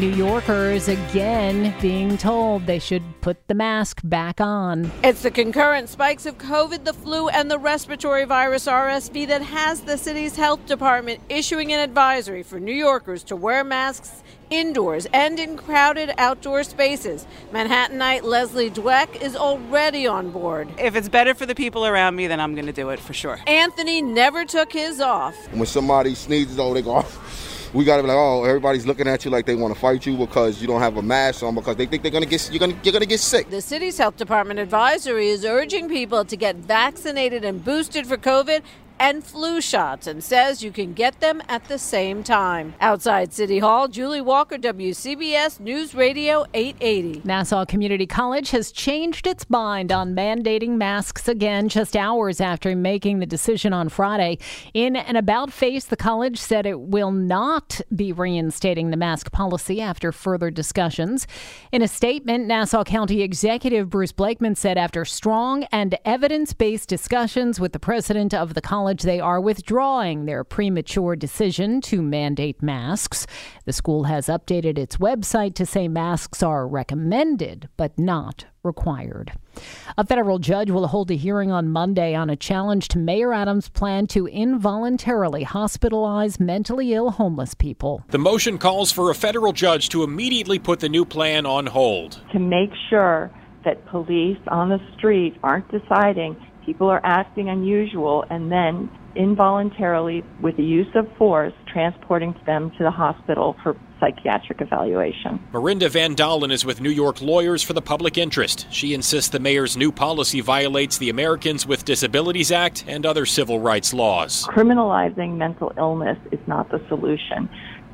New Yorkers again being told they should put the mask back on. It's the concurrent spikes of COVID, the flu, and the respiratory virus RSV that has the city's health department issuing an advisory for New Yorkers to wear masks indoors and in crowded outdoor spaces. Manhattanite Leslie Dweck is already on board. If it's better for the people around me, then I'm going to do it for sure. Anthony never took his off. When somebody sneezes, oh, they go we got to be like, oh, everybody's looking at you like they want to fight you because you don't have a mask on because they think they're gonna get you're gonna you're gonna get sick. The city's health department advisory is urging people to get vaccinated and boosted for COVID and flu shots and says you can get them at the same time. Outside City Hall, Julie Walker, WCBS News Radio 880. Nassau Community College has changed its mind on mandating masks again just hours after making the decision on Friday. In an about face, the college said it will not be reinstating the mask policy after further discussions. In a statement, Nassau County Executive Bruce Blakeman said after strong and evidence based discussions with the president of the college, they are withdrawing their premature decision to mandate masks. The school has updated its website to say masks are recommended but not required. A federal judge will hold a hearing on Monday on a challenge to Mayor Adams' plan to involuntarily hospitalize mentally ill homeless people. The motion calls for a federal judge to immediately put the new plan on hold. To make sure that police on the street aren't deciding people are acting unusual and then involuntarily, with the use of force, transporting them to the hospital for psychiatric evaluation. Marinda Van Dalen is with New York Lawyers for the Public Interest. She insists the mayor's new policy violates the Americans with Disabilities Act and other civil rights laws. Criminalizing mental illness is not the solution.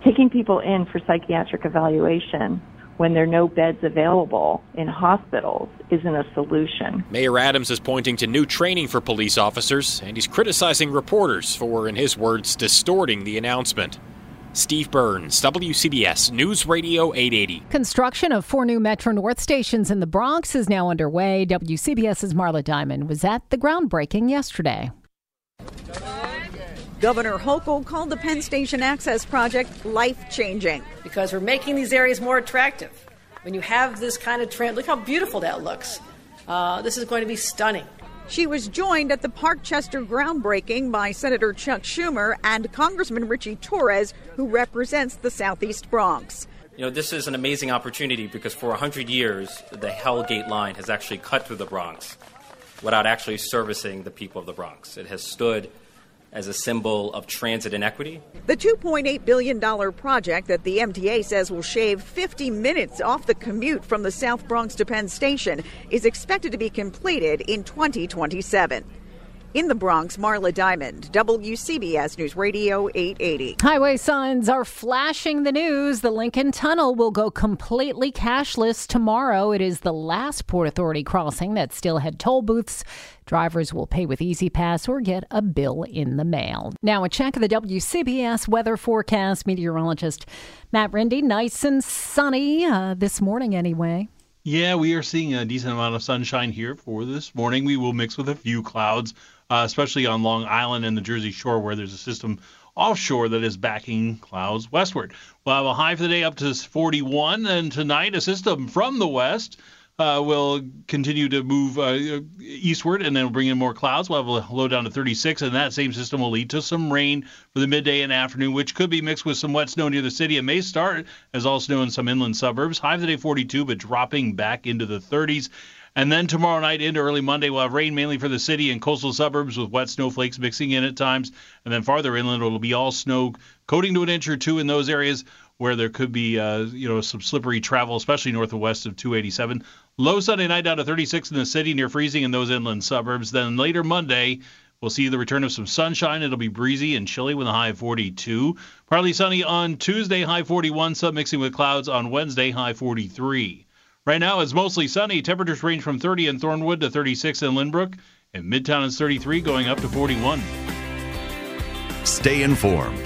Taking people in for psychiatric evaluation when there are no beds available in hospitals isn't a solution. Mayor Adams is pointing to new training for police officers, and he's criticizing reporters for, in his words, distorting the announcement. Steve Burns, WCBS News Radio 880. Construction of four new Metro North stations in the Bronx is now underway. WCBS's Marla Diamond was at the groundbreaking yesterday. Governor Hochul called the Penn Station Access Project life changing. Because we're making these areas more attractive. When you have this kind of trend, look how beautiful that looks. Uh, this is going to be stunning. She was joined at the Parkchester groundbreaking by Senator Chuck Schumer and Congressman Richie Torres, who represents the Southeast Bronx. You know, this is an amazing opportunity because for 100 years, the Hellgate line has actually cut through the Bronx without actually servicing the people of the Bronx. It has stood as a symbol of transit inequity. The $2.8 billion project that the MTA says will shave 50 minutes off the commute from the South Bronx to Penn Station is expected to be completed in 2027. In the Bronx, Marla Diamond, WCBS News Radio 880. Highway signs are flashing the news. The Lincoln Tunnel will go completely cashless tomorrow. It is the last Port Authority crossing that still had toll booths. Drivers will pay with E-ZPass or get a bill in the mail. Now, a check of the WCBS weather forecast. Meteorologist Matt Rindy. Nice and sunny uh, this morning, anyway. Yeah, we are seeing a decent amount of sunshine here for this morning. We will mix with a few clouds uh, especially on Long Island and the Jersey Shore, where there's a system offshore that is backing clouds westward. We'll have a high for the day up to 41, and tonight a system from the west. Uh, will continue to move uh, eastward and then we'll bring in more clouds. We'll have a low down to 36, and that same system will lead to some rain for the midday and afternoon, which could be mixed with some wet snow near the city. It may start as all snow in some inland suburbs. High for the day 42, but dropping back into the 30s. And then tomorrow night into early Monday, we'll have rain mainly for the city and coastal suburbs with wet snowflakes mixing in at times. And then farther inland, it'll be all snow, coating to an inch or two in those areas where there could be, uh, you know, some slippery travel, especially north and west of 287. Low Sunday night down to 36 in the city, near freezing in those inland suburbs. Then later Monday, We'll see the return of some sunshine. It'll be breezy and chilly with a high of 42. Partly sunny on Tuesday, high 41, submixing with clouds on Wednesday, high 43. Right now it's mostly sunny. Temperatures range from 30 in Thornwood to 36 in Lynbrook, and Midtown is 33 going up to 41. Stay informed.